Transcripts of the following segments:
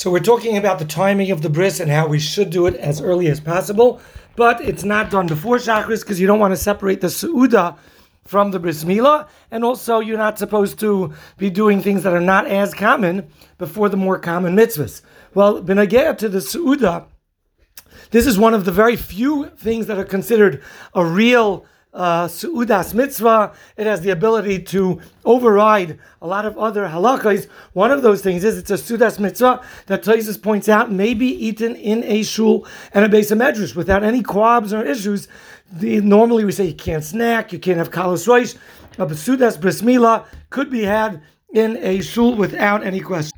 So we're talking about the timing of the bris and how we should do it as early as possible, but it's not done before Shachris because you don't want to separate the Su'uda from the bris milah, and also you're not supposed to be doing things that are not as common before the more common mitzvahs. Well, benagea to the Su'uda, this is one of the very few things that are considered a real uh, su'udas mitzvah. It has the ability to override a lot of other halachas. One of those things is it's a su'udas mitzvah that Taisus points out may be eaten in a shul and a beis hamedrash without any quabs or issues. The, normally we say you can't snack, you can't have kalos roish, but su'udas bris milah could be had in a shul without any question.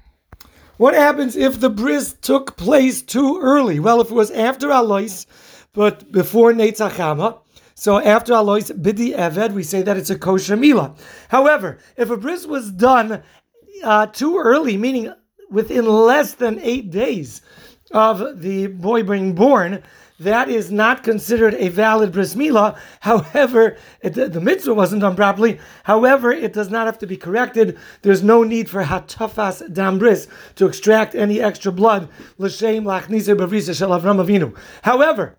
What happens if the bris took place too early? Well, if it was after Alois, but before Netzachama, so after Alois Bidi Eved, we say that it's a kosher mila. However, if a bris was done uh, too early, meaning within less than eight days of the boy being born, that is not considered a valid bris milah. However, it, the mitzvah wasn't done properly. However, it does not have to be corrected. There's no need for hatafas dam bris to extract any extra blood. L'shem lachnise b'vrisa shel Avram Avinu. However,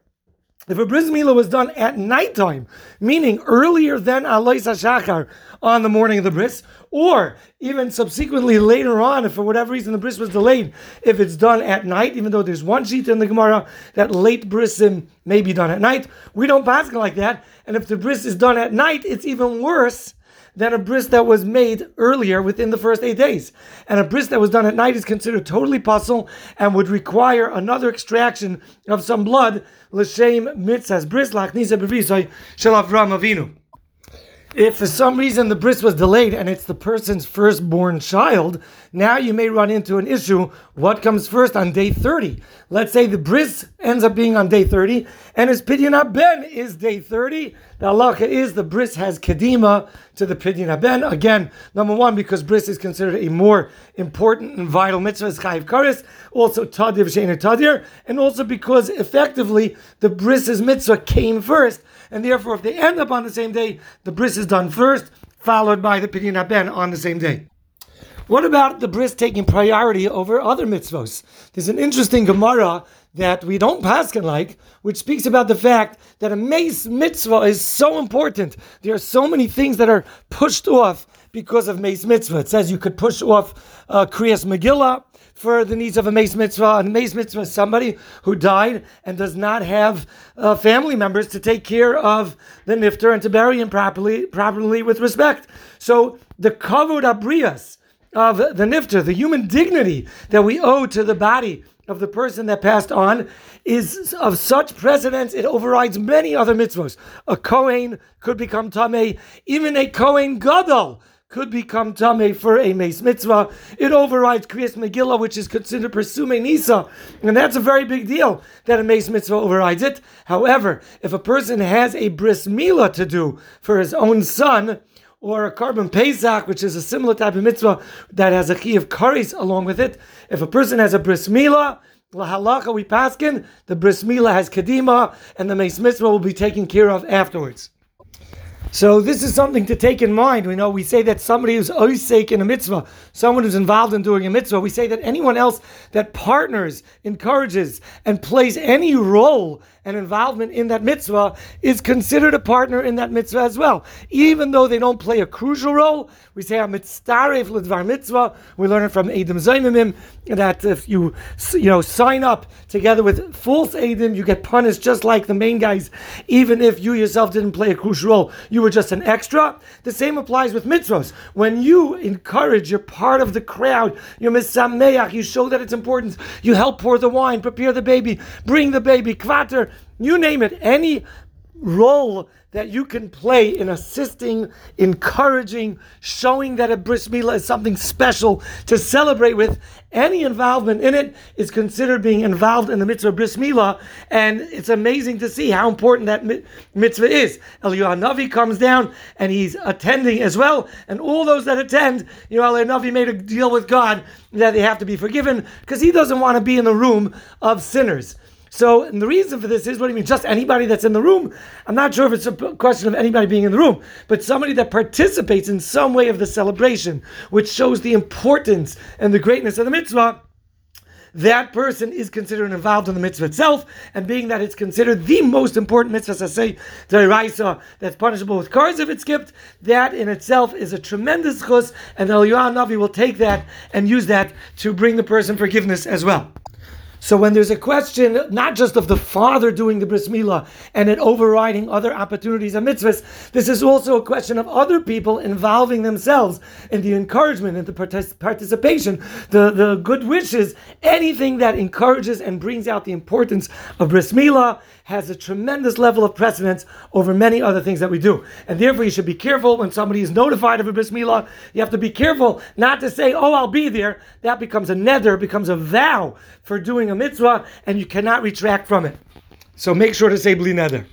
if a bris milah was done at nighttime, meaning earlier than Alois HaShachar on the morning of the bris, or even subsequently later on, if for whatever reason the bris was delayed, if it's done at night, even though there's one sheet in the Gemara that late brisim may be done at night, we don't pass like that. And if the bris is done at night, it's even worse than a bris that was made earlier within the first eight days. And a bris that was done at night is considered totally pasul and would require another extraction of some blood. L'shem mitzvahs bris lachnisa b'brisoy shel Avram Avinu if for some reason the bris was delayed and it's the person's firstborn child, now you may run into an issue. What comes first on day 30? Let's say the bris ends up being on day 30 and his pidyon ben is day 30. The halacha is the bris has kedima to the pidyon ben. Again, number one, because bris is considered a more important and vital mitzvah as chayiv karis, also tadir v'sheinu tadir, and also because effectively the bris's mitzvah came first and therefore, if they end up on the same day, the bris is done first, followed by the pidyon ben on the same day. What about the bris taking priority over other mitzvos? There's an interesting Gemara that we don't paskin like, which speaks about the fact that a meis mitzvah is so important. There are so many things that are pushed off because of meis mitzvah. It says you could push off uh, Kriyas Megillah, for the needs of a meis mitzvah. A meis mitzvah is somebody who died and does not have uh, family members to take care of the nifter and to bury him properly, properly with respect. So the kavod abrias of the nifter, the human dignity that we owe to the body of the person that passed on is of such precedence, it overrides many other mitzvahs. A Kohen could become Tameh, even a Kohen Gadol could become tame for a meis mitzvah. It overrides Kriyas Megillah, which is considered Pirsumei Nisa, and that's a very big deal that a meis mitzvah overrides it. However, if a person has a bris milah to do for his own son, or a korban pesach, which is a similar type of mitzvah that has a key of karis along with it. If a person has a bris milah, lahalacha we paskin, the bris milah has kedima, and the meis mitzvah will be taken care of afterwards. So this is something to take in mind. We know we say that somebody who's oisek in a mitzvah, someone who's involved in doing a mitzvah, we say that anyone else that partners, encourages, and plays any role and involvement in that mitzvah is considered a partner in that mitzvah as well. Even though they don't play a crucial role, we say a mitzaref ledvar mitzvah. We learn it from Adam Zaymimim that if you you know sign up together with false Adam, you get punished just like the main guys, even if you yourself didn't play a crucial role. You were just an extra. The same applies with mitzvahs. When you encourage, you're part of the crowd. You're. You show that it's important. You help pour the wine, prepare the baby, bring the baby, kvater you name it, any role that you can play in assisting, encouraging, showing that a bris milah is something special to celebrate with. Any involvement in it is considered being involved in the mitzvah bris milah, and it's amazing to see how important that mitzvah is. Eliyahu Navi comes down and he's attending as well, and all those that attend, you know, Eliyahu Navi made a deal with God that they have to be forgiven because he doesn't want to be in the room of sinners. So the reason for this is what do you mean? Just anybody that's in the room? I'm not sure if it's a question of anybody being in the room, but somebody that participates in some way of the celebration, which shows the importance and the greatness of the mitzvah. that person is considered involved in the mitzvah itself, and being that it's considered the most important mitzvah, I say, Raisa, that's punishable with karis if it's skipped, that in itself is a tremendous chus, and the Navi will take that and use that to bring the person forgiveness as well. So when there's a question, not just of the father doing the bris milah and it overriding other opportunities and mitzvahs, this is also a question of other people involving themselves in the encouragement and the participation, the, the good wishes, anything that encourages and brings out the importance of bris milah has a tremendous level of precedence over many other things that we do. And therefore, you should be careful when somebody is notified of a bris milah. You have to be careful not to say, "Oh, I'll be there." That becomes a neder, becomes a vow for doing a mitzvah, and you cannot retract from it. So make sure to say bli neder.